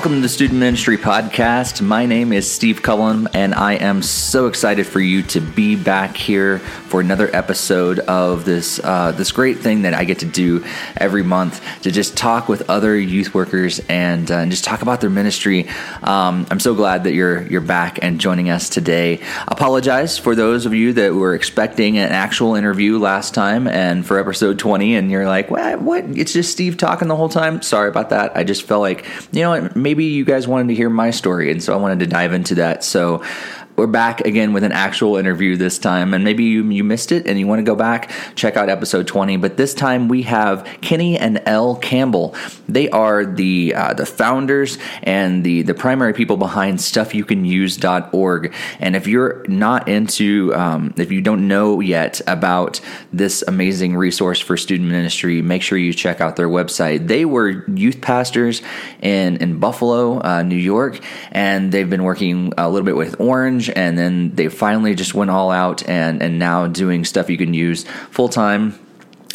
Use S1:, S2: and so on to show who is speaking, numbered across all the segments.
S1: Welcome to the Student Ministry Podcast. My name is Steve Cullum, and I am so excited for you to be back here for another episode of this uh, this great thing that I get to do every month to just talk with other youth workers and, uh, and just talk about their ministry. Um, I'm so glad that you're you're back and joining us today. Apologize for those of you that were expecting an actual interview last time and for episode 20, and you're like, "What? What? It's just Steve talking the whole time." Sorry about that. I just felt like you know maybe you guys wanted to hear my story, and so I wanted to dive into that. So we're back again with an actual interview this time, and maybe you, you missed it and you want to go back, check out episode 20. But this time we have Kenny and Elle Campbell. They are the uh, the founders and the, the primary people behind StuffYouCanUse.org. And if you're not into, um, if you don't know yet about this amazing resource for student ministry, make sure you check out their website. They were youth pastors in, in Buffalo, uh, New York, and they've been working a little bit with Orange and then they finally just went all out and and now doing stuff you can use full time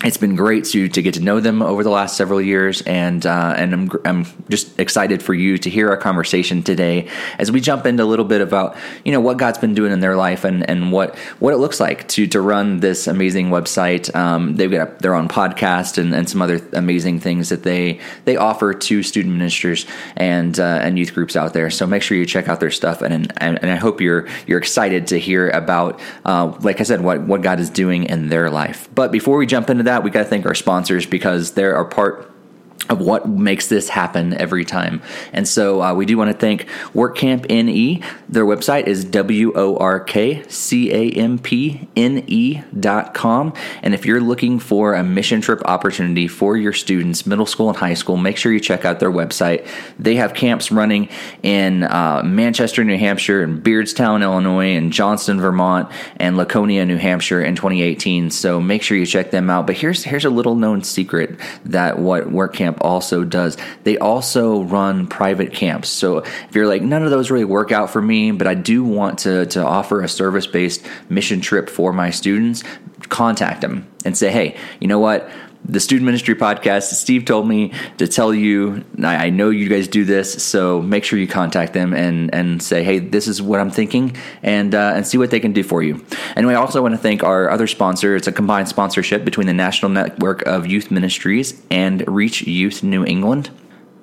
S1: it's been great to to get to know them over the last several years, and uh, and I'm I'm just excited for you to hear our conversation today as we jump into a little bit about you know what God's been doing in their life and and what what it looks like to to run this amazing website. Um, they've got their own podcast and, and some other amazing things that they they offer to student ministers and uh, and youth groups out there. So make sure you check out their stuff, and and, and I hope you're you're excited to hear about uh, like I said what what God is doing in their life. But before we jump into that, we got to thank our sponsors because they're a part of what makes this happen every time. And so uh, we do want to thank WorkCamp NE. Their website is W O R K C A M P N E dot com. And if you're looking for a mission trip opportunity for your students, middle school and high school, make sure you check out their website. They have camps running in uh, Manchester, New Hampshire, and Beardstown, Illinois, and Johnson, Vermont, and Laconia, New Hampshire in 2018. So make sure you check them out. But here's here's a little known secret that what WorkCamp Camp also does. They also run private camps. So if you're like, none of those really work out for me, but I do want to, to offer a service based mission trip for my students, contact them and say, hey, you know what? The student ministry podcast steve told me to tell you i know you guys do this so make sure you contact them and and say hey this is what i'm thinking and uh, and see what they can do for you. And we also want to thank our other sponsor. It's a combined sponsorship between the national network of youth ministries and reach youth new england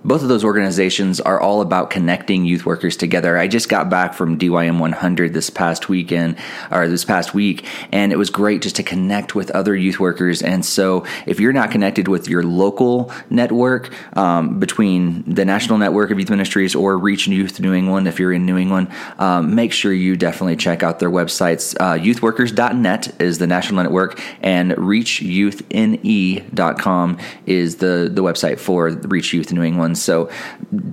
S1: both of those organizations are all about connecting youth workers together. I just got back from DYM 100 this past weekend or this past week, and it was great just to connect with other youth workers. And so, if you're not connected with your local network um, between the National Network of Youth Ministries or Reach Youth New England, if you're in New England, um, make sure you definitely check out their websites. Uh, youthworkers.net is the national network, and reachyouthne.com is the, the website for Reach Youth New England. So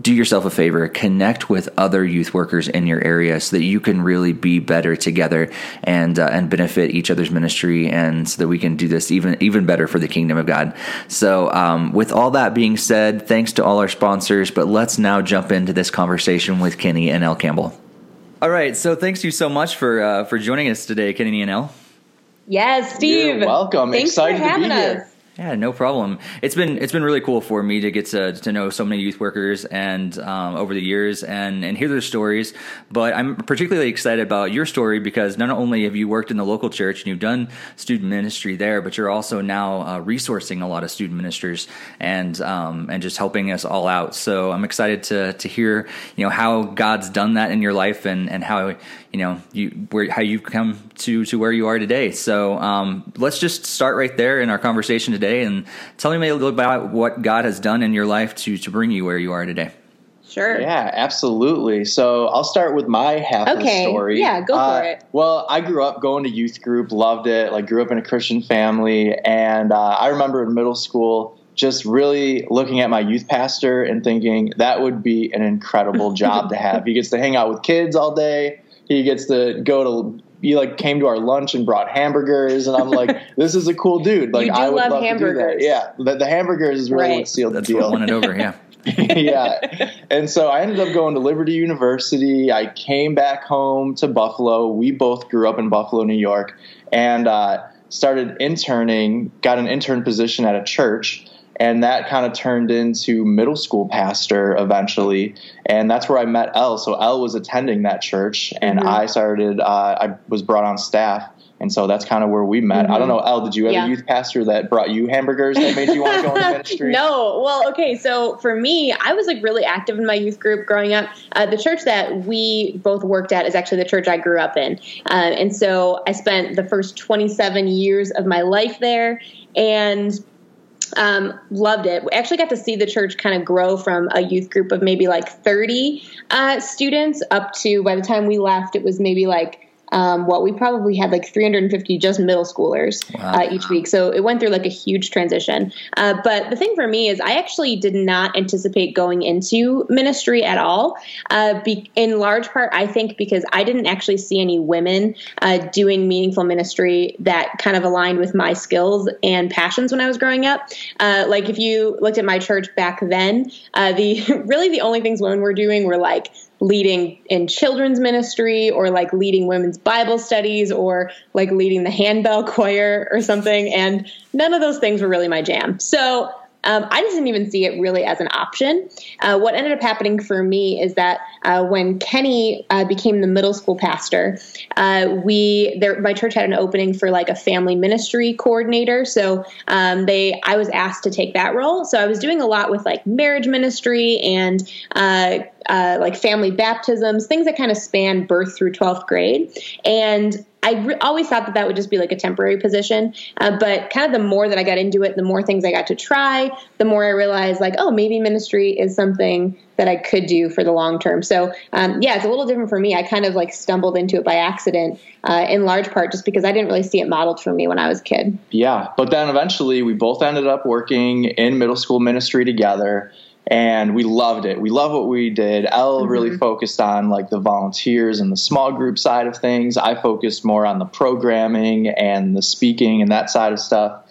S1: do yourself a favor, connect with other youth workers in your area so that you can really be better together and uh, and benefit each other's ministry, and so that we can do this even even better for the kingdom of God. So, um, with all that being said, thanks to all our sponsors. But let's now jump into this conversation with Kenny and Elle Campbell. All right, so thanks you so much for uh, for joining us today, Kenny and Elle.
S2: Yes, Steve.
S3: You're welcome.
S2: Thanks
S3: Excited
S2: for having
S3: to be
S2: us.
S3: here.
S1: Yeah, no problem. It's been it's been really cool for me to get to to know so many youth workers and um, over the years and and hear their stories. But I'm particularly excited about your story because not only have you worked in the local church and you've done student ministry there, but you're also now uh, resourcing a lot of student ministers and um, and just helping us all out. So I'm excited to to hear you know how God's done that in your life and and how you know you where how you've come to to where you are today. So um, let's just start right there in our conversation today and tell me a little about what God has done in your life to to bring you where you are today.
S2: Sure.
S3: Yeah, absolutely. So I'll start with my half of the story.
S2: Yeah, go for
S3: Uh,
S2: it.
S3: Well, I grew up going to youth group, loved it. Like, grew up in a Christian family, and uh, I remember in middle school just really looking at my youth pastor and thinking that would be an incredible job to have. He gets to hang out with kids all day. He gets to go to. He like came to our lunch and brought hamburgers, and I'm like, "This is a cool dude." Like,
S2: You do
S3: I would
S2: love
S3: love,
S2: hamburgers.
S3: to do that. Yeah, the, the hamburgers is really
S2: Right.
S3: what sealed
S1: That's
S3: the
S1: what
S3: deal.
S1: won it over. Yeah.
S3: yeah. And so I ended up going to Liberty University. I came back home to Buffalo. We both grew up in Buffalo, New York, and uh, started interning, got an intern position at a church. And that kind of turned into middle school pastor eventually and that's where i met Elle so Elle was attending that church and mm-hmm. i started uh, i was brought on staff and so that's kind of where we met. Mm-hmm. I don't know, Elle, did you have yeah. a youth pastor that brought you hamburgers that made you want to go into ministry?
S2: no. Well, okay. So for me, I was like really active in my youth group growing up. Uh, the church that we both worked at is actually the church I grew up in. Uh, and so I spent the first 27 years of my life there and um, loved it. We actually got to see the church kind of grow from a youth group of maybe like 30 uh, students up to by the time we left, it was maybe like um, what we probably had like 350 just middle schoolers wow. uh, each week. So it went through like a huge transition. Uh, but the thing for me is, I actually did not anticipate going into ministry at all. Uh, be, in large part, I think because I didn't actually see any women uh, doing meaningful ministry that kind of aligned with my skills and passions when I was growing up. Uh, like if you looked at my church back then, uh, the really the only things women were doing were like leading in children's ministry or like leading women's Bible studies or like leading the handbell choir or something. And none of those things were really my jam. So um, I didn't even see it really as an option. Uh, what ended up happening for me is that uh, when Kenny uh, became the middle school pastor, uh, we there, my church had an opening for like a family ministry coordinator. So um, they I was asked to take that role. So I was doing a lot with like marriage ministry and uh, uh, like family baptisms, things that kind of span birth through 12th grade. And I re- always thought that that would just be like a temporary position. Uh, but kind of the more that I got into it, the more things I got to try, the more I realized like, oh, maybe ministry is something that I could do for the long term. So um, yeah, it's a little different for me. I kind of like stumbled into it by accident, uh, in large part just because I didn't really see it modeled for me when I was a kid.
S3: Yeah, but then eventually we both ended up working in middle school ministry together and we loved it. We love what we did. Elle mm-hmm. really focused on like the volunteers and the small group side of things. I focused more on the programming and the speaking and that side of stuff.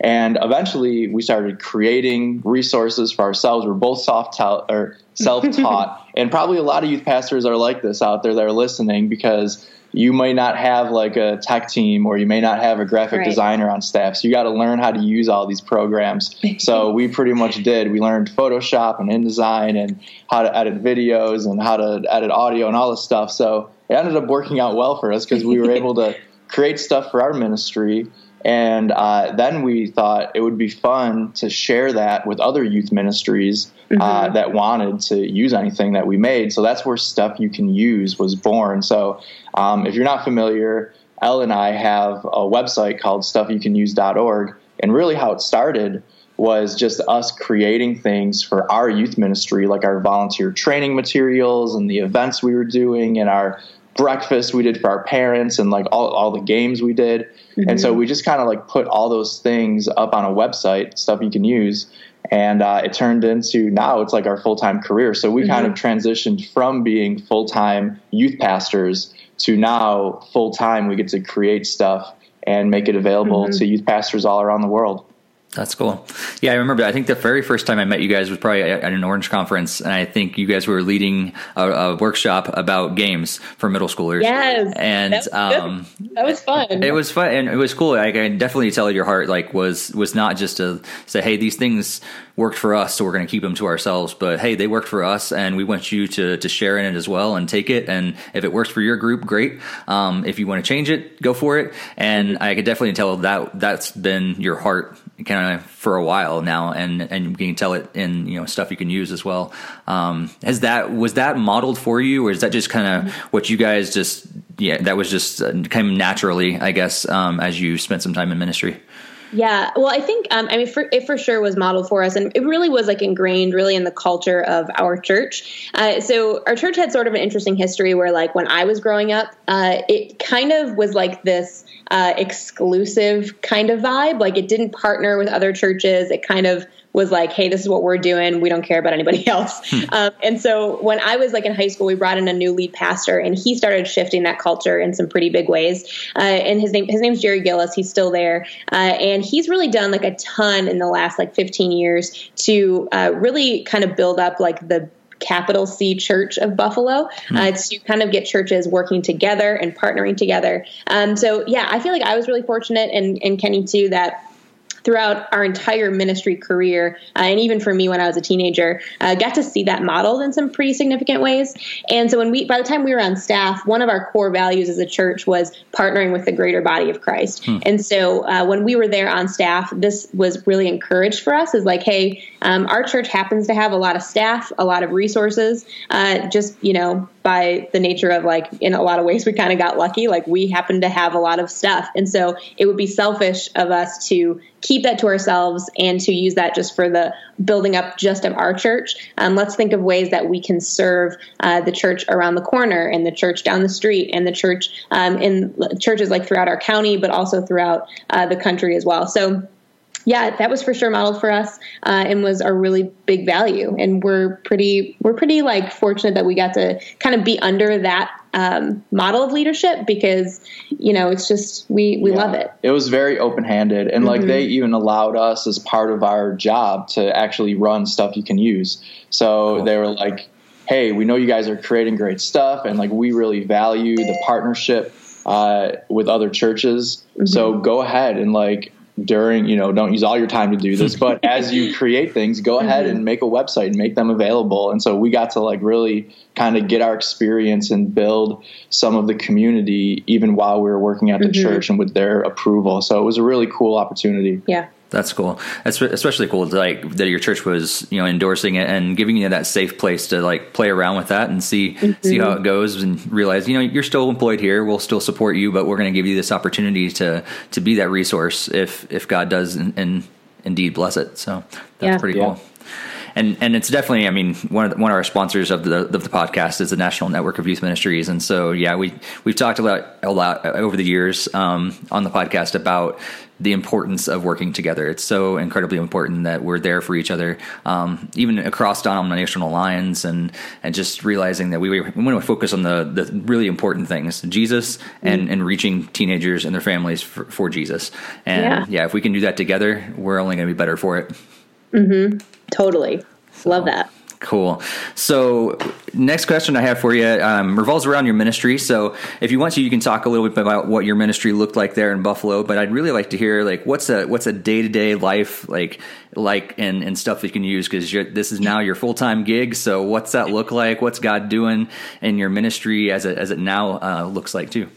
S3: And eventually, we started creating resources for ourselves. We're both soft or self-taught, and probably a lot of youth pastors are like this out there that are listening because you may not have like a tech team or you may not have a graphic right. designer on staff. So you got to learn how to use all these programs. so we pretty much did. We learned Photoshop and InDesign and how to edit videos and how to edit audio and all this stuff. So it ended up working out well for us because we were able to create stuff for our ministry. And uh, then we thought it would be fun to share that with other youth ministries uh, mm-hmm. uh, that wanted to use anything that we made. So that's where Stuff You Can Use was born. So um, if you're not familiar, Elle and I have a website called stuffyoucanuse.org. And really, how it started was just us creating things for our youth ministry, like our volunteer training materials and the events we were doing and our breakfast we did for our parents and like all, all the games we did. Mm-hmm. And so we just kind of like put all those things up on a website, stuff you can use and uh, it turned into now it's like our full-time career so we mm-hmm. kind of transitioned from being full-time youth pastors to now full-time we get to create stuff and make it available mm-hmm. to youth pastors all around the world
S1: that's cool. Yeah, I remember. I think the very first time I met you guys was probably at an Orange conference, and I think you guys were leading a, a workshop about games for middle schoolers.
S2: Yes,
S1: and that was, um,
S2: that was fun.
S1: It was fun, and it was cool. I can definitely tell your heart like was was not just to say, "Hey, these things worked for us, so we're going to keep them to ourselves. But hey, they worked for us, and we want you to to share in it as well and take it. And if it works for your group, great. Um, if you want to change it, go for it. And I could definitely tell that that's been your heart kind of for a while now, and and you can tell it in you know stuff you can use as well. Um, has that was that modeled for you, or is that just kind of what you guys just yeah that was just uh, came naturally, I guess, um, as you spent some time in ministry.
S2: Yeah, well, I think um, I mean for, it for sure was modeled for us, and it really was like ingrained really in the culture of our church. Uh, so our church had sort of an interesting history where, like, when I was growing up, uh, it kind of was like this uh, exclusive kind of vibe. Like, it didn't partner with other churches. It kind of was like, hey, this is what we're doing. We don't care about anybody else. Hmm. Um, and so when I was like in high school, we brought in a new lead pastor, and he started shifting that culture in some pretty big ways. Uh, and his name his name's Jerry Gillis. He's still there, uh, and he's really done like a ton in the last like 15 years to uh, really kind of build up like the capital C Church of Buffalo hmm. uh, to kind of get churches working together and partnering together. Um, so yeah, I feel like I was really fortunate, and, and Kenny too, that throughout our entire ministry career, uh, and even for me when I was a teenager, uh, got to see that modeled in some pretty significant ways. And so when we, by the time we were on staff, one of our core values as a church was partnering with the greater body of Christ. Hmm. And so uh, when we were there on staff, this was really encouraged for us. Is like, hey, um, our church happens to have a lot of staff, a lot of resources. Uh, just you know, by the nature of like, in a lot of ways, we kind of got lucky. Like we happen to have a lot of stuff, and so it would be selfish of us to keep that to ourselves and to use that just for the building up just of our church. Um, let's think of ways that we can serve uh, the church around the corner and the church down the street and the church um, in churches like throughout our county, but also throughout uh, the country as well. So yeah, that was for sure modeled for us uh, and was a really big value. And we're pretty we're pretty like fortunate that we got to kind of be under that um, model of leadership because you know it's just we we yeah. love it.
S3: It was very open handed, and mm-hmm. like they even allowed us as part of our job to actually run stuff you can use. So they were like, "Hey, we know you guys are creating great stuff, and like we really value the partnership." Uh, with other churches. Mm-hmm. So go ahead and like during you know don't use all your time to do this but as you create things go ahead mm-hmm. and make a website and make them available and so we got to like really kind of get our experience and build some of the community even while we were working at the mm-hmm. church and with their approval so it was a really cool opportunity
S2: yeah
S1: that's cool. That's especially cool. Like that your church was, you know, endorsing it and giving you that safe place to like play around with that and see mm-hmm. see how it goes and realize, you know, you're still employed here. We'll still support you, but we're going to give you this opportunity to to be that resource if if God does and, and indeed bless it. So that's yeah. pretty cool. Yeah and and it's definitely I mean one of the, one of our sponsors of the of the podcast is the National Network of Youth Ministries, and so yeah we we've talked a lot a lot over the years um, on the podcast about the importance of working together. It's so incredibly important that we're there for each other, um, even across denominational lines, and and just realizing that we, we want to focus on the the really important things, Jesus, and mm and reaching teenagers and their families for, for Jesus. And yeah. yeah. if we can do that together, we're only going to be better for it.
S2: Mm-hmm. Totally, so. love that.
S1: Cool. So, next question I have for you um, revolves around your ministry. So, if you want to, you can talk a little bit about what your ministry looked like there in Buffalo. But I'd really like to hear like what's a what's a day to day life like like and and stuff that you can use because this is now your full time gig. So, what's that look like? What's God doing in your ministry as it as it now uh, looks like too?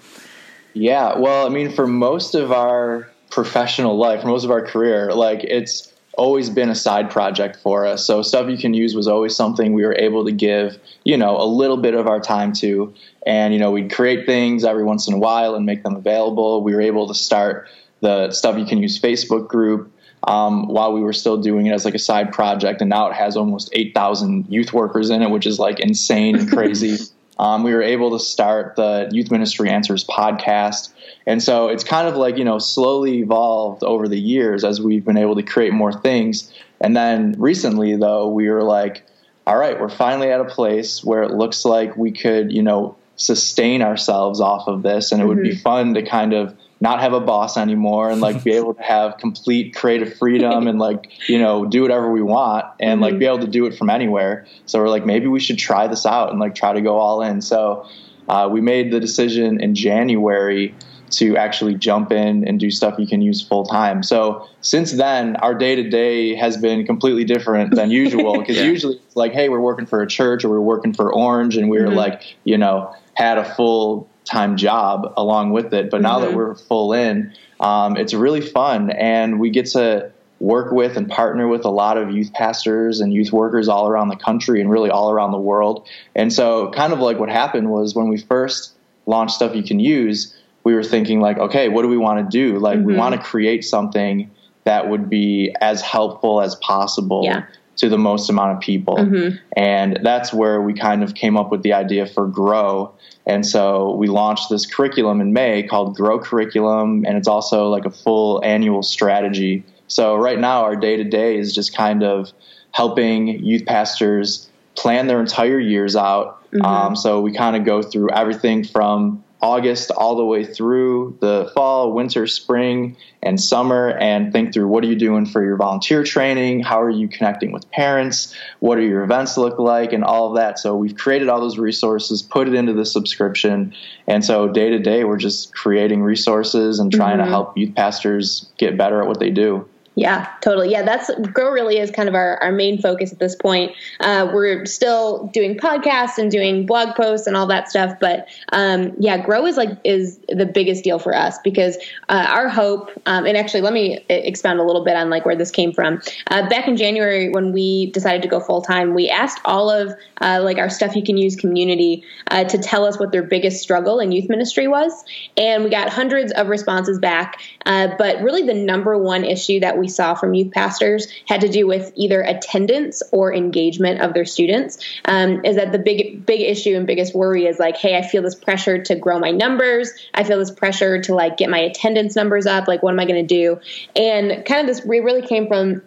S3: Yeah. Well, I mean, for most of our professional life, for most of our career, like it's always been a side project for us. So stuff you can use was always something we were able to give, you know, a little bit of our time to. And, you know, we'd create things every once in a while and make them available. We were able to start the stuff you can use Facebook group um, while we were still doing it as like a side project. And now it has almost 8,000 youth workers in it, which is like insane and crazy. um, we were able to start the Youth Ministry Answers podcast and so it's kind of like, you know, slowly evolved over the years as we've been able to create more things. And then recently, though, we were like, all right, we're finally at a place where it looks like we could, you know, sustain ourselves off of this. And it mm-hmm. would be mm-hmm. fun to kind of not have a boss anymore and like be able to have complete creative freedom and like, you know, do whatever we want and mm-hmm. like be able to do it from anywhere. So we're like, maybe we should try this out and like try to go all in. So uh, we made the decision in January to actually jump in and do stuff you can use full time. So since then, our day to day has been completely different than usual because yeah. usually it's like, hey, we're working for a church or we're working for Orange, and we are mm-hmm. like, you know, had a full time job along with it. But mm-hmm. now that mm-hmm. we're full in, um, it's really fun, and we get to work with and partner with a lot of youth pastors and youth workers all around the country and really all around the world. And so, kind of like what happened was when we first launched stuff you can use we were thinking like, okay, what do we want to do? Like, mm-hmm. we want to create something that would be as helpful as possible yeah. To the most amount of people. Mm-hmm. And that's where we kind of came up with the idea for Grow. And so we launched this curriculum in May called Grow Curriculum, and it's also like a full annual strategy. So right now, our day to day is just kind of helping youth pastors plan their entire years out. Mm-hmm. Um, so we kind of go through everything from August all the way through the fall, winter, spring, and summer, and think through what are you doing for your volunteer training? How are you connecting with parents? What do your events look like? And all of that. So we've created all those resources, put it into the subscription. And so day to day, we're just creating resources and trying mm-hmm. to help youth pastors get better at what they do.
S2: Yeah, totally. Yeah, that's Grow really is kind of our, our main focus at this point. Uh, we're still doing podcasts and doing blog posts and all that stuff, but um, yeah, Grow is like is the biggest deal for us because uh, our hope. Um, and actually, let me expound a little bit on like where this came from. Uh, back in January, when we decided to go full time, we asked all of uh, like our stuff you can use community uh, to tell us what their biggest struggle in youth ministry was, and we got hundreds of responses back. Uh, but really, the number one issue that we we saw from youth pastors had to do with either attendance or engagement of their students. Um, is that the big big issue and biggest worry is like, hey, I feel this pressure to grow my numbers. I feel this pressure to like get my attendance numbers up. Like, what am I going to do? And kind of this, we really came from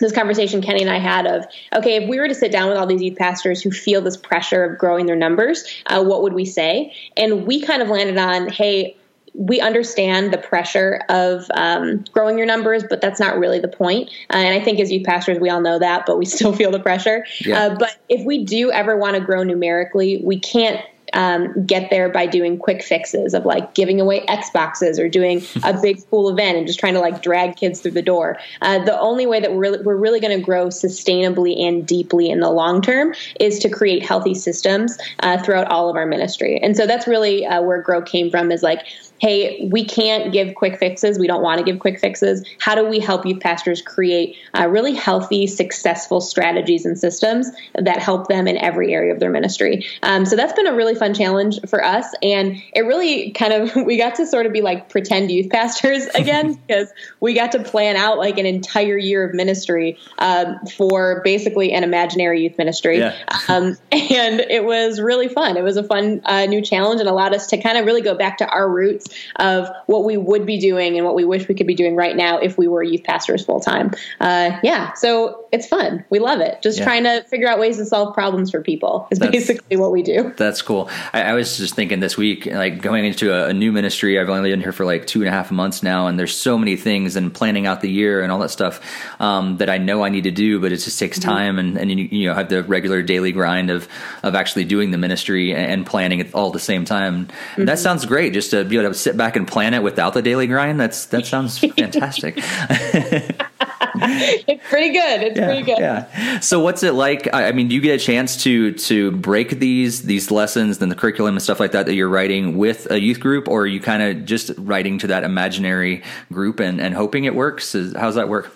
S2: this conversation Kenny and I had of okay, if we were to sit down with all these youth pastors who feel this pressure of growing their numbers, uh, what would we say? And we kind of landed on, hey, we understand the pressure of um, growing your numbers, but that's not really the point. Uh, and I think as youth pastors, we all know that, but we still feel the pressure. Yeah. Uh, but if we do ever want to grow numerically, we can't um, get there by doing quick fixes of like giving away Xboxes or doing a big cool event and just trying to like drag kids through the door. Uh, the only way that we're really, we're really going to grow sustainably and deeply in the long term is to create healthy systems uh, throughout all of our ministry. And so that's really uh, where Grow came from is like, hey, we can't give quick fixes. We don't want to give quick fixes. How do we help youth pastors create uh, really healthy, successful strategies and systems that help them in every area of their ministry? Um, so that's been a really fun challenge for us. And it really kind of, we got to sort of be like pretend youth pastors again because we got to plan out like an entire year of ministry um, for basically an imaginary youth ministry. Yeah. um, and it was really fun. It was a fun uh, new challenge and allowed us to kind of really go back to our roots of what we would be doing and what we wish we could be doing right now if we were youth pastors full time. Uh, yeah, so it's fun. We love it. Just yeah. trying to figure out ways to solve problems for people is that's, basically what we do.
S1: That's cool. I, I, was just thinking this week, like going into a, a, new ministry. I've only been here for like two and a half months now, and there's so many things and planning out the year and all that stuff um, that I know I need to do, but it just takes mm-hmm. time and, and you, you, know I have the regular daily grind of of actually doing the ministry and planning it all at the same time. Mm-hmm. That sounds great. Just to be able to sit back and plan it without the daily grind. That's that sounds fantastic.
S2: it's pretty good. It's
S1: yeah,
S2: pretty good.
S1: Yeah. So what's it like? I mean, do you get a chance to to break these these lessons and the curriculum and stuff like that that you're writing with a youth group, or are you kind of just writing to that imaginary group and and hoping it works? Is, how's that work?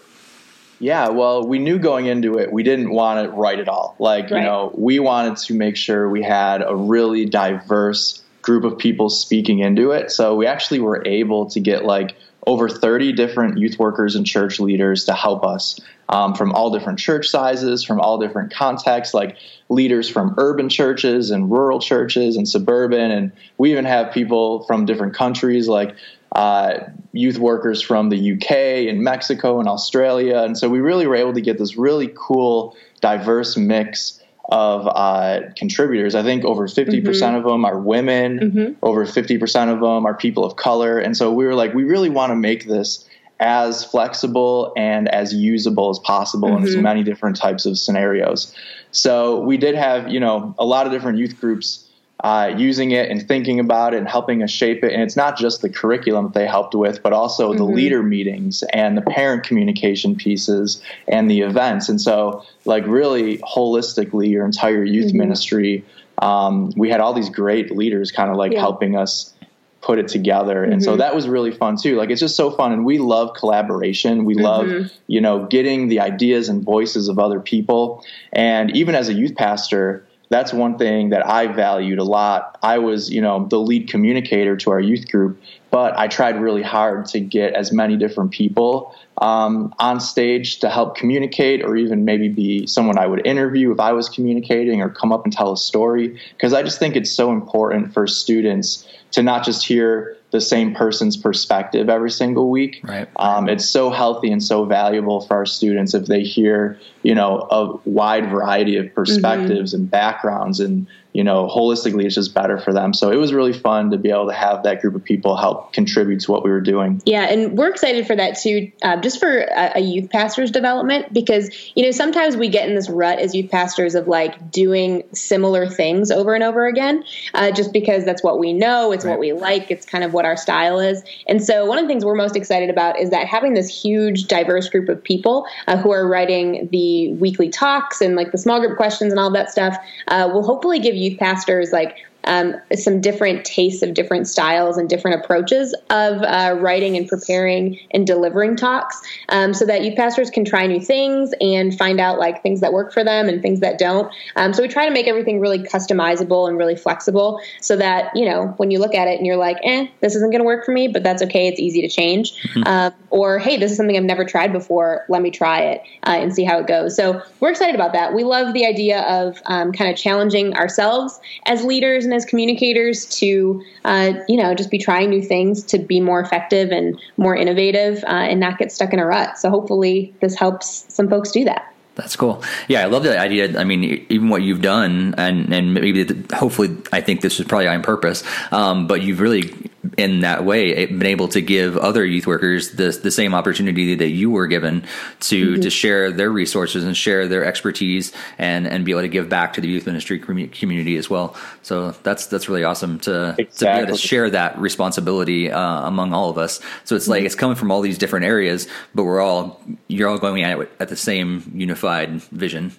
S3: Yeah, well, we knew going into it, we didn't want to write it all. Like, right. you know, we wanted to make sure we had a really diverse group of people speaking into it. So we actually were able to get like over 30 different youth workers and church leaders to help us um, from all different church sizes, from all different contexts, like leaders from urban churches and rural churches and suburban. And we even have people from different countries, like uh, youth workers from the UK and Mexico and Australia. And so we really were able to get this really cool, diverse mix of uh, contributors. I think over 50% mm-hmm. of them are women, mm-hmm. over 50% of them are people of color. And so we were like, we really want to make this as flexible and as usable as possible mm-hmm. in as many different types of scenarios. So we did have, you know, a lot of different youth groups uh, using it and thinking about it and helping us shape it. And it's not just the curriculum that they helped with, but also mm-hmm. the leader meetings and the parent communication pieces and the events. And so, like, really holistically, your entire youth mm-hmm. ministry, um, we had all these great leaders kind of like yeah. helping us put it together. And mm-hmm. so that was really fun too. Like it's just so fun. And we love collaboration. We love, mm-hmm. you know, getting the ideas and voices of other people. And even as a youth pastor, that's one thing that I valued a lot. I was, you know, the lead communicator to our youth group, but I tried really hard to get as many different people um, on stage to help communicate, or even maybe be someone I would interview if I was communicating, or come up and tell a story. Because I just think it's so important for students to not just hear the same person's perspective every single week.
S1: Right.
S3: Um, it's so healthy and so valuable for our students if they hear, you know, a wide variety of perspectives mm-hmm. and backgrounds, and you know, holistically, it's just better for them. So it was really fun to be able to have that group of people help contribute to what we were doing.
S2: Yeah, and we're excited for that too, uh, just for a, a, youth pastor's development because you know sometimes we get in this rut as youth pastors of like doing similar things over and over again, uh, just because that's what we know, it's right. what we like, it's kind of what our style is. And so one of the things we're most excited about is that having this huge, diverse group of people uh, who are writing the weekly talks and like the small group questions and all that stuff uh, will hopefully give youth pastors like um, some different tastes of different styles and different approaches of uh, writing and preparing and delivering talks um, so that youth pastors can try new things and find out like things that work for them and things that don't. Um, so we try to make everything really customizable and really flexible so that, you know, when you look at it and you're like, eh, this isn't going to work for me, but that's okay. It's easy to change. Mm-hmm. Um, or, hey, this is something I've never tried before. Let me try it uh, and see how it goes. So we're excited about that. We love the idea of um, kind of challenging ourselves as leaders and as communicators to, uh, you know, just be trying new things to be more effective and more innovative uh, and not get stuck in a rut. So hopefully this helps some folks do that.
S1: That's cool. Yeah, I love that idea. I mean, even what you've done, and and maybe hopefully, I think this is probably on purpose. Um, but you've really in that way been able to give other youth workers the the same opportunity that you were given to mm-hmm. to share their resources and share their expertise and and be able to give back to the youth ministry community as well. So that's that's really awesome to exactly. to be able to share that responsibility uh, among all of us. So it's mm-hmm. like it's coming from all these different areas, but we're all you're all going at it at the same unified vision.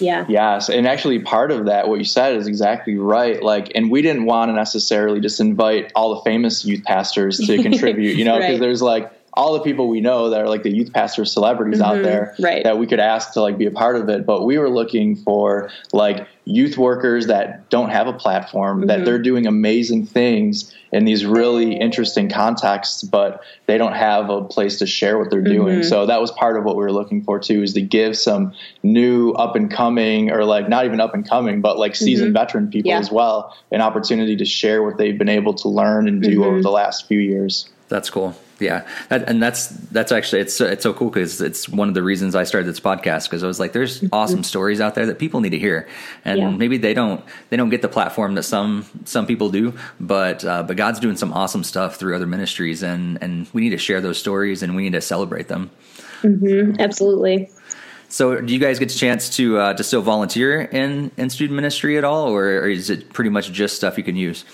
S2: Yeah.
S3: Yes. And actually, part of that, what you said is exactly right. Like, and we didn't want to necessarily just invite all the famous youth pastors to contribute, you know, because right. there's like, all the people we know that are like the youth pastor celebrities mm-hmm, out there
S2: right.
S3: that we could ask to like be a part of it. But we were looking for like youth workers that don't have a platform, mm-hmm. that they're doing amazing things in these really interesting contexts, but they don't have a place to share what they're doing. Mm-hmm. So that was part of what we were looking for too, is to give some new up and coming or like not even up and coming, but like seasoned mm-hmm. veteran people yeah. as well, an opportunity to share what they've been able to learn and do over mm-hmm. the last few years.
S1: That's cool. Yeah, that, and that's that's actually it's it's so cool because it's one of the reasons I started this podcast because I was like, there's mm-hmm. awesome stories out there that people need to hear, and yeah. maybe they don't they don't get the platform that some some people do, but uh, but God's doing some awesome stuff through other ministries, and and we need to share those stories and we need to celebrate them.
S2: Mm-hmm, absolutely.
S1: So, do you guys get a chance to uh, to still volunteer in in student ministry at all, or, or is it pretty much just stuff you can use?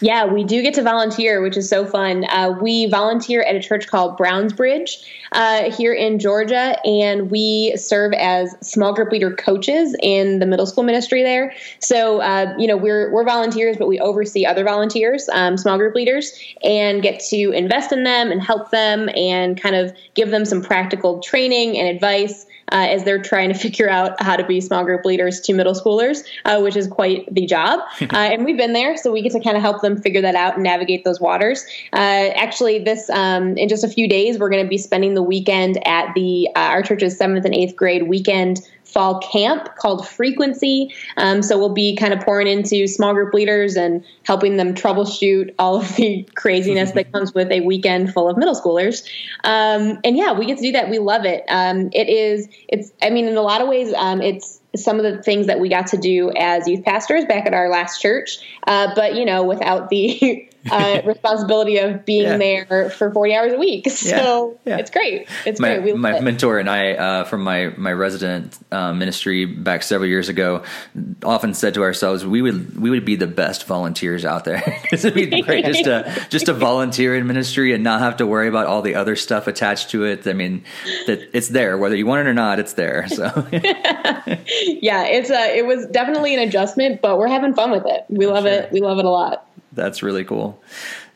S2: Yeah, we do get to volunteer, which is so fun. Uh, we volunteer at a church called Browns Bridge uh, here in Georgia, and we serve as small group leader coaches in the middle school ministry there. So, uh, you know, we're we're volunteers, but we oversee other volunteers, um, small group leaders, and get to invest in them and help them and kind of give them some practical training and advice uh, as they're trying to figure out how to be small group leaders to middle schoolers, uh, which is quite the job. uh, and we've been there, so we get to kind of help them figure that out and navigate those waters. Uh, actually, this um, in just a few days, we're going to be spending the weekend at the uh, our church's seventh and eighth grade weekend fall camp called Frequency. Um, so we'll be kind of pouring into small group leaders and helping them troubleshoot all of the craziness that comes with a weekend full of middle schoolers. Um, and yeah, we get to do that. We love it. Um, it is, it's, I mean, in a lot of ways, um, it's, some of the things that we got to do as youth pastors back at our last church, uh, but you know, without the uh, responsibility of being yeah. there for 40 hours a week. So yeah. Yeah. it's great. It's
S1: my,
S2: great.
S1: my mentor and I, uh, from my, my resident uh, ministry back several years ago, often said to ourselves, we would, we would be the best volunteers out there. it'd be great just to, just to volunteer in ministry and not have to worry about all the other stuff attached to it. I mean, that it's there, whether you want it or not, it's there. So
S2: yeah, it's a, it was definitely an adjustment, but we're having fun with it. We love sure. it. We love it a lot.
S1: That's really cool.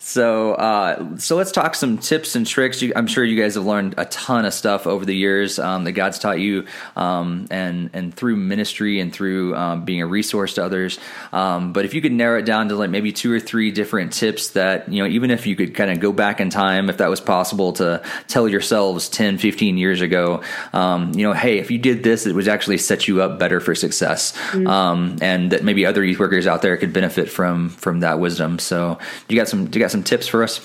S1: So, uh, so let's talk some tips and tricks. You, I'm sure you guys have learned a ton of stuff over the years um, that God's taught you, um, and and through ministry and through um, being a resource to others. Um, but if you could narrow it down to like maybe two or three different tips that you know, even if you could kind of go back in time, if that was possible, to tell yourselves 10, 15 years ago, um, you know, hey, if you did this, it would actually set you up better for success, mm-hmm. Um, and that maybe other youth workers out there could benefit from from that wisdom. So, you got some, you got some tips for us?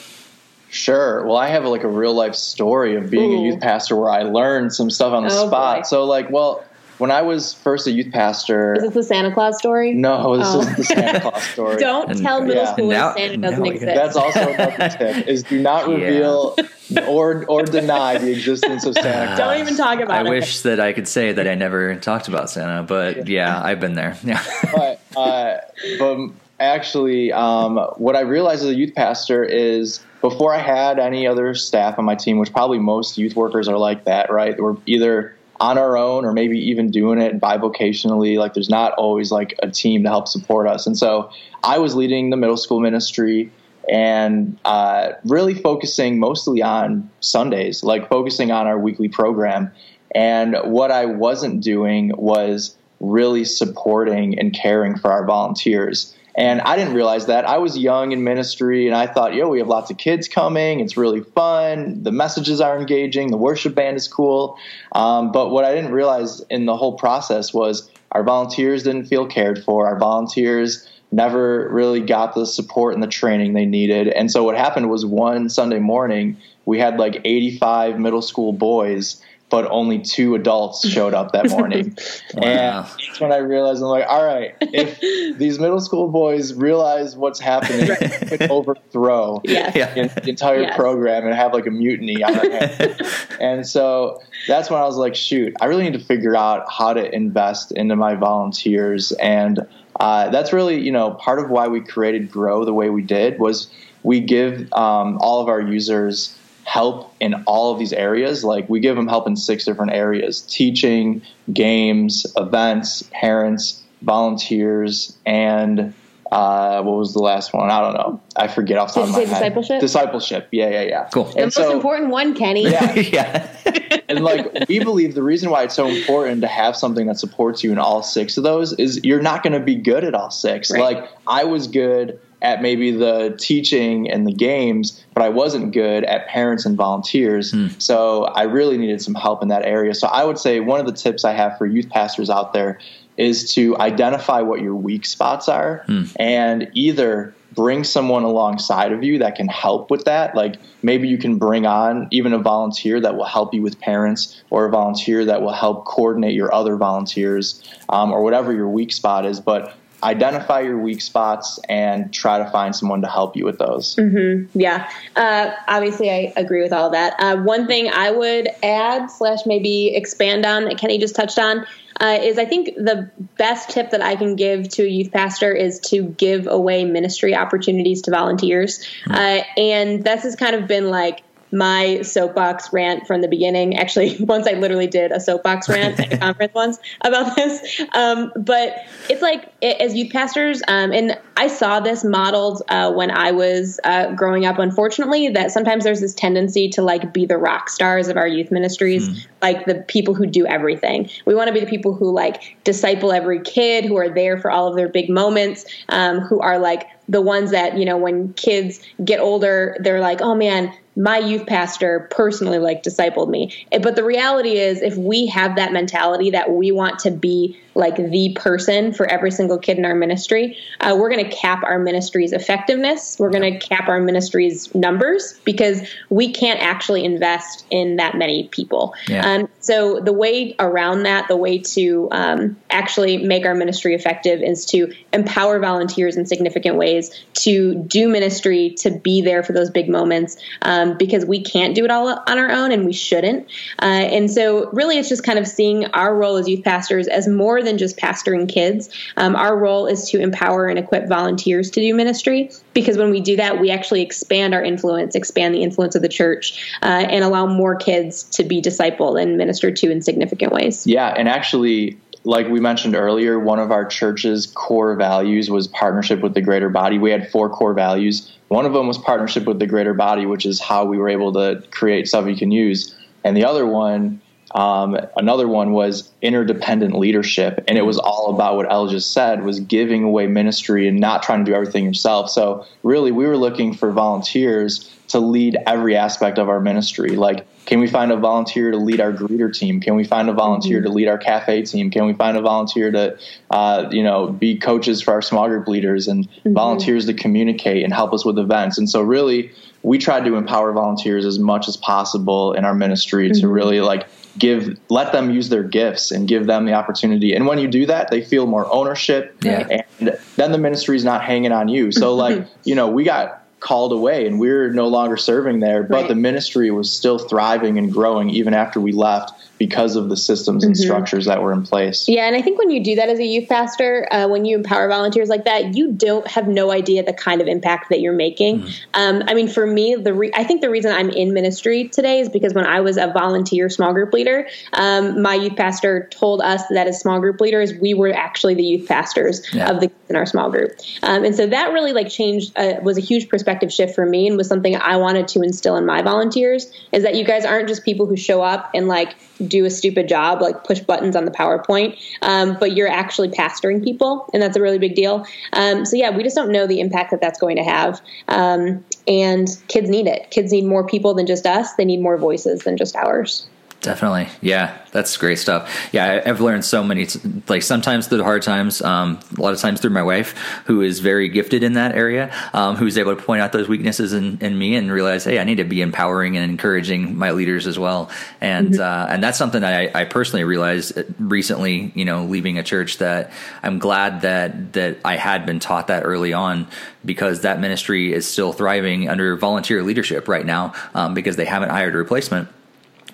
S3: Sure. Well, I have like a real life story of being Ooh. a youth pastor where I learned some stuff on the oh, spot. Boy. So, like, well, when I was first a youth pastor.
S2: Is this the Santa Claus story?
S3: No, this oh. is the Santa Claus story.
S2: Don't and, tell middle yeah. schoolers now, Santa doesn't exist.
S3: That's also another tip: is do not reveal yeah. or or deny the existence of Santa Claus.
S2: Don't even talk about
S1: I
S2: it.
S1: I wish that I could say that I never talked about Santa, but yeah, yeah I've been there. Yeah,
S3: but uh, but actually, um, what I realized as a youth pastor is before I had any other staff on my team, which probably most youth workers are like that, right? We're either on our own or maybe even doing it bivocationally. Like there's not always like a team to help support us. And so I was leading the middle school ministry and uh, really focusing mostly on Sundays, like focusing on our weekly program. And what I wasn't doing was really supporting and caring for our volunteers. And I didn't realize that. I was young in ministry and I thought, yo, we have lots of kids coming. It's really fun. The messages are engaging. The worship band is cool. Um, but what I didn't realize in the whole process was our volunteers didn't feel cared for. Our volunteers never really got the support and the training they needed. And so what happened was one Sunday morning, we had like 85 middle school boys but only two adults showed up that morning. wow. And that's when I realized I'm like, all right, if these middle school boys realize what's happening, they could overthrow
S2: yes.
S3: the entire yes. program and have like a mutiny on their hands. and so that's when I was like, shoot, I really need to figure out how to invest into my volunteers. And uh, that's really, you know, part of why we created Grow the way we did was we give um, all of our users help in all of these areas. Like we give them help in six different areas teaching, games, events, parents, volunteers, and uh, what was the last one? I don't know. I forget off the top of my head.
S2: Discipleship.
S3: Discipleship. Yeah, yeah, yeah.
S1: Cool.
S2: The most so, important one, Kenny.
S3: Yeah, yeah. and like we believe the reason why it's so important to have something that supports you in all six of those is you're not going to be good at all six. Right. Like I was good at maybe the teaching and the games, but I wasn't good at parents and volunteers. Mm. So I really needed some help in that area. So I would say one of the tips I have for youth pastors out there is to identify what your weak spots are mm. and either bring someone alongside of you that can help with that. Like maybe you can bring on even a volunteer that will help you with parents or a volunteer that will help coordinate your other volunteers um, or whatever your weak spot is. But identify your weak spots and try to find someone to help you with those.
S2: Mm-hmm. Yeah, uh, obviously, I agree with all that. Uh, one thing I would add slash maybe expand on that Kenny just touched on uh, is I think the best tip that I can give to a youth pastor is to give away ministry opportunities to volunteers, mm-hmm. and this has kind of been like my soapbox rant from the beginning. Actually, once I literally did a soapbox rant at a conference once about this. Um, but it's like as youth pastors, um, and I saw this modeled uh, when I was uh, growing up. Unfortunately, that sometimes there's this tendency to like be the rock stars of our youth ministries, mm. like the people who do everything. We want to be the people who like disciple every kid, who are there for all of their big moments, um, who are like the ones that you know when kids get older, they're like, oh man my youth pastor personally like discipled me. But the reality is if we have that mentality that we want to be like the person for every single kid in our ministry, uh, we're going to cap our ministry's effectiveness. We're going to cap our ministry's numbers because we can't actually invest in that many people. Yeah. Um, so the way around that, the way to um, actually make our ministry effective is to empower volunteers in significant ways to do ministry, to be there for those big moments, um, because we can't do it all on our own and we shouldn't. Uh, and so really it's just kind of seeing our role as youth pastors as more than than just pastoring kids. Um, our role is to empower and equip volunteers to do ministry because when we do that, we actually expand our influence, expand the influence of the church, uh, and allow more kids to be discipled and ministered to in significant ways.
S3: Yeah, and actually, like we mentioned earlier, one of our church's core values was partnership with the greater body. We had four core values. One of them was partnership with the greater body, which is how we were able to create stuff you can use. And the other one um, another one was interdependent leadership, and it was all about what Elle just said: was giving away ministry and not trying to do everything yourself. So really, we were looking for volunteers to lead every aspect of our ministry, like Can we find a volunteer to lead our greeter team? Can we find a volunteer mm-hmm. to lead our cafe team? Can we find a volunteer to, uh, you know, be coaches for our small group leaders and mm-hmm. volunteers to communicate and help us with events? And so, really, we tried to empower volunteers as much as possible in our ministry mm-hmm. to really like give let them use their gifts and give them the opportunity and when you do that they feel more ownership yeah. and then the ministry is not hanging on you so like you know we got called away and we're no longer serving there but right. the ministry was still thriving and growing even after we left because of the systems and mm-hmm. structures that were in place.
S2: Yeah, and I think when you do that as a youth pastor, uh, when you empower volunteers like that, you don't have no idea the kind of impact that you're making. Mm-hmm. Um, I mean, for me, the re- I think the reason I'm in ministry today is because when I was a volunteer small group leader, um, my youth pastor told us that as small group leaders, we were actually the youth pastors yeah. of the in our small group, um, and so that really like changed uh, was a huge perspective shift for me, and was something I wanted to instill in my volunteers is that you guys aren't just people who show up and like do a stupid job, like push buttons on the PowerPoint, um, but you're actually pastoring people, and that's a really big deal. Um, so yeah, we just don't know the impact that that's going to have, um, and kids need it. Kids need more people than just us. They need more voices than just ours.
S1: Definitely. Yeah, that's great stuff. Yeah, I've learned so many, like sometimes through the hard times, um, a lot of times through my wife, who is very gifted in that area, um, who's able to point out those weaknesses in, in, me and realize, hey, I need to be empowering and encouraging my leaders as well. And, mm-hmm. uh, and that's something that I, I, personally realized recently, you know, leaving a church that I'm glad that, that I had been taught that early on because that ministry is still thriving under volunteer leadership right now, um, because they haven't hired a replacement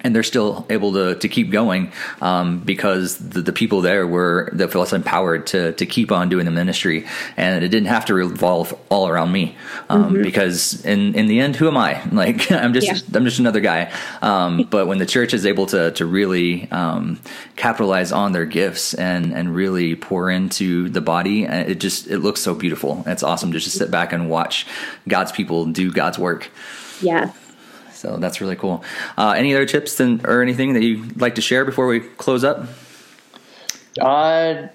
S1: and they're still able to to keep going um, because the, the, people there were that felt empowered to to keep on doing the ministry, and it didn't have to revolve all around me um, mm-hmm. because in in the end, who am I? Like I'm just yeah. I'm just another guy. Um, but when the church is able to to really um, capitalize on their gifts and and really pour into the body, uh, it just it looks so beautiful. It's awesome to just sit back and watch God's people do God's work.
S2: Yeah.
S1: So that's really cool. Uh, any other tips and, or anything that you'd like to share before we close up?
S3: Uh,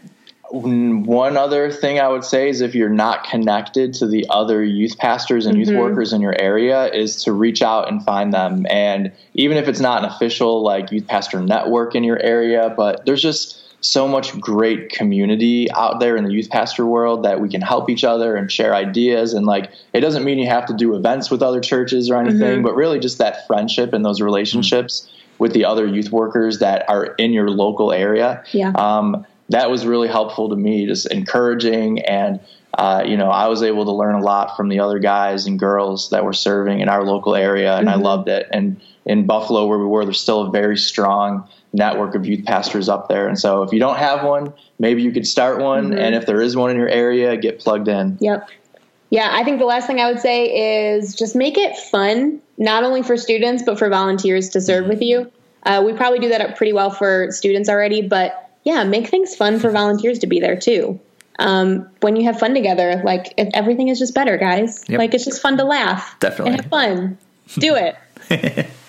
S3: one other thing I would say is if you're not connected to the other youth pastors and mm-hmm. youth workers in your area, is to reach out and find them. And even if it's not an official like youth pastor network in your area, but there's just so much great community out there in the youth pastor world that we can help each other and share ideas and like it doesn't mean you have to do events with other churches or anything mm-hmm. but really just that friendship and those relationships mm-hmm. with the other youth workers that are in your local area
S2: yeah.
S3: um, that was really helpful to me just encouraging and uh, you know i was able to learn a lot from the other guys and girls that were serving in our local area and mm-hmm. i loved it and in buffalo where we were there's still a very strong network of youth pastors up there. And so if you don't have one, maybe you could start one. Mm-hmm. And if there is one in your area, get plugged in.
S2: Yep. Yeah, I think the last thing I would say is just make it fun, not only for students, but for volunteers to serve with you. Uh, we probably do that pretty well for students already, but yeah, make things fun for volunteers to be there too. Um, when you have fun together, like everything is just better, guys. Yep. Like it's just fun to laugh.
S1: Definitely.
S2: And have fun. Do it.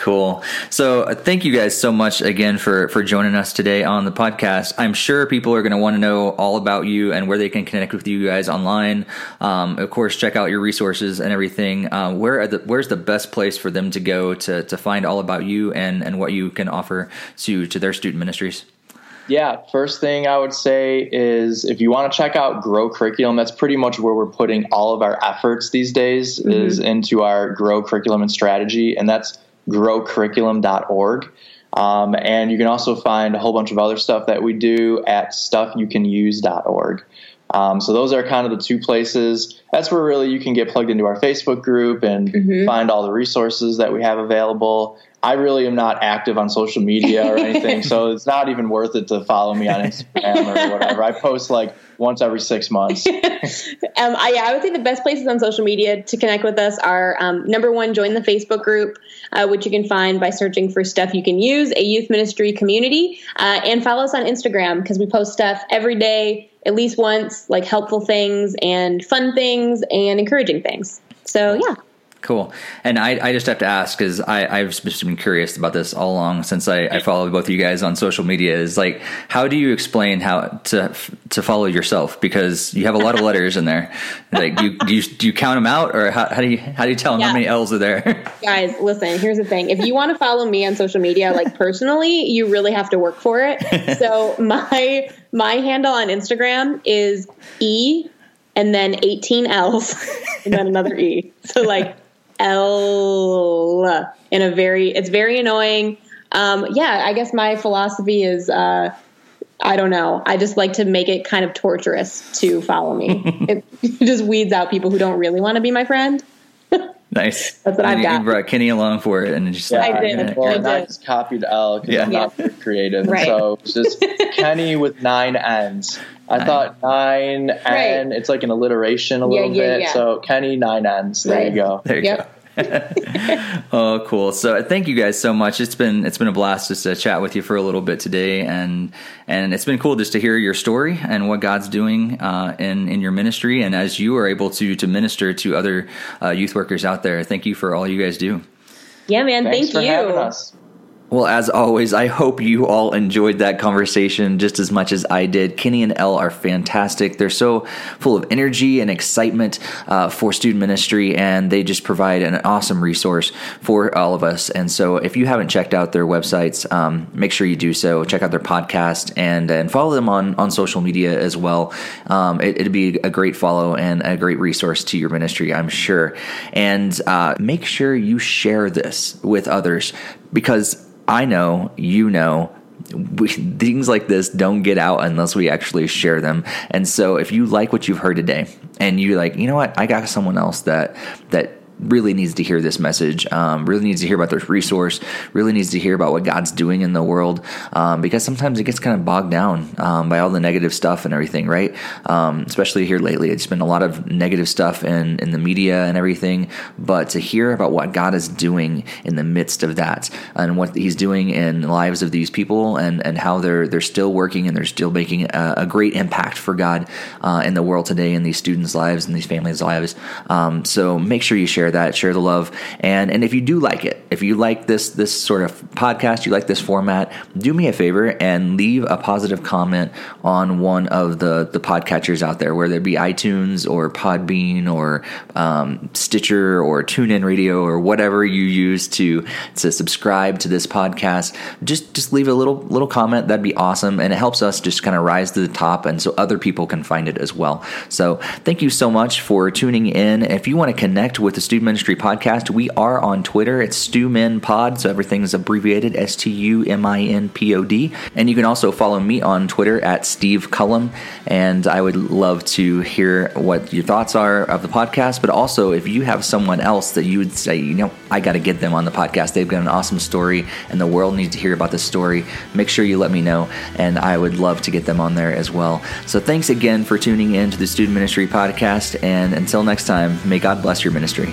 S1: Cool. So uh, thank you guys so much again for for joining us today on the podcast. I'm sure people are going to want to know all about you and where they can connect with you guys online. Um, of course, check out your resources and everything. Uh, where the, where's the best place for them to go to to find all about you and and what you can offer to to their student ministries?
S3: Yeah, first thing I would say is if you want to check out Grow Curriculum, that's pretty much where we're putting all of our efforts these days mm-hmm. is into our Grow Curriculum and strategy, and that's growcurriculum.org. Um, and you can also find a whole bunch of other stuff that we do at stuffyoucanuse.org. Um, so those are kind of the two places. That's where really you can get plugged into our Facebook group and mm-hmm. find all the resources that we have available. I really am not active on social media or anything, so it's not even worth it to follow me on Instagram or whatever. I post like once every six months. um,
S2: I, yeah, I would say the best places on social media to connect with us are um, number one, join the Facebook group, uh, which you can find by searching for stuff you can use, a youth ministry community, uh, and follow us on Instagram because we post stuff every day, at least once, like helpful things and fun things and encouraging things. So, yeah.
S1: Cool. And I, I just have to ask because I've just been curious about this all along since I, I follow both of you guys on social media. Is like, how do you explain how to to follow yourself? Because you have a lot of letters in there. Like, do you, do you, do you count them out, or how, how do you how do you tell them yeah. how many L's are there?
S2: Guys, listen. Here's the thing: if you want to follow me on social media, like personally, you really have to work for it. So my my handle on Instagram is e and then 18 L's and then another E. So like L in a very, it's very annoying. Um, yeah, I guess my philosophy is, uh, I don't know. I just like to make it kind of torturous to follow me. it just weeds out people who don't really want to be my friend.
S1: Nice.
S2: That's what and I've
S1: you,
S2: got.
S1: You brought Kenny along for it, and just
S2: yeah, like, I oh, did.
S3: Well,
S2: I
S3: did. I just copied L because yeah. I'm not very creative,
S2: right.
S3: so it's just Kenny with nine N's. I nine. thought nine right. and it's like an alliteration a little
S2: yeah,
S3: bit. So Kenny nine N's. There
S2: right.
S3: you go.
S1: There you
S2: yep.
S1: go. oh, cool! So thank you guys so much. It's been it's been a blast just to chat with you for a little bit today, and and it's been cool just to hear your story and what God's doing uh, in in your ministry, and as you are able to to minister to other uh, youth workers out there. Thank you for all you guys do.
S2: Yeah, man.
S3: Thanks
S2: thank
S3: you.
S1: Well, as always, I hope you all enjoyed that conversation just as much as I did. Kenny and Elle are fantastic. They're so full of energy and excitement uh, for student ministry, and they just provide an awesome resource for all of us. And so, if you haven't checked out their websites, um, make sure you do so. Check out their podcast and and follow them on on social media as well. Um, it, would be a great follow and a great resource to your ministry, I'm sure. And uh, make sure you share this with others because I know, you know, we, things like this don't get out unless we actually share them. And so if you like what you've heard today and you're like, you know what, I got someone else that that really needs to hear this message, um, really needs to hear about this resource, really needs to hear about what God's doing in the world, um, because sometimes it gets kind of bogged down um, by all the negative stuff and everything, right? Um, especially here lately, it's been a lot of negative stuff in, in the media and everything, but to hear about what God is doing in the midst of that and what He's doing in the lives of these people and, and how they're they're still working and they're still making a, a great impact for God uh, in the world today in these students' lives and these families' lives. Um, so make sure you share share that, share the love, and and if you do like it, if you like this this sort of podcast, you like this format, do me a favor and leave a positive comment on one of the the podcatchers out there, whether it be iTunes or Podbean or um, Stitcher or TuneIn Radio or whatever you use to to subscribe to this podcast. Just just leave a little little comment. That'd be awesome, and it helps us just kind of rise to the top, and so other people can find it as well. So thank you so much for tuning in. If you want to connect with the student Ministry Podcast. We are on Twitter. It's Stumin Pod, so everything's abbreviated S T U M I N P O D. And you can also follow me on Twitter at Steve Cullum. And I would love to hear what your thoughts are of the podcast. But also, if you have someone else that you would say, you know, I got to get them on the podcast, they've got an awesome story and the world needs to hear about this story, make sure you let me know. And I would love to get them on there as well. So thanks again for tuning in to the Student Ministry Podcast. And until next time, may God bless your ministry.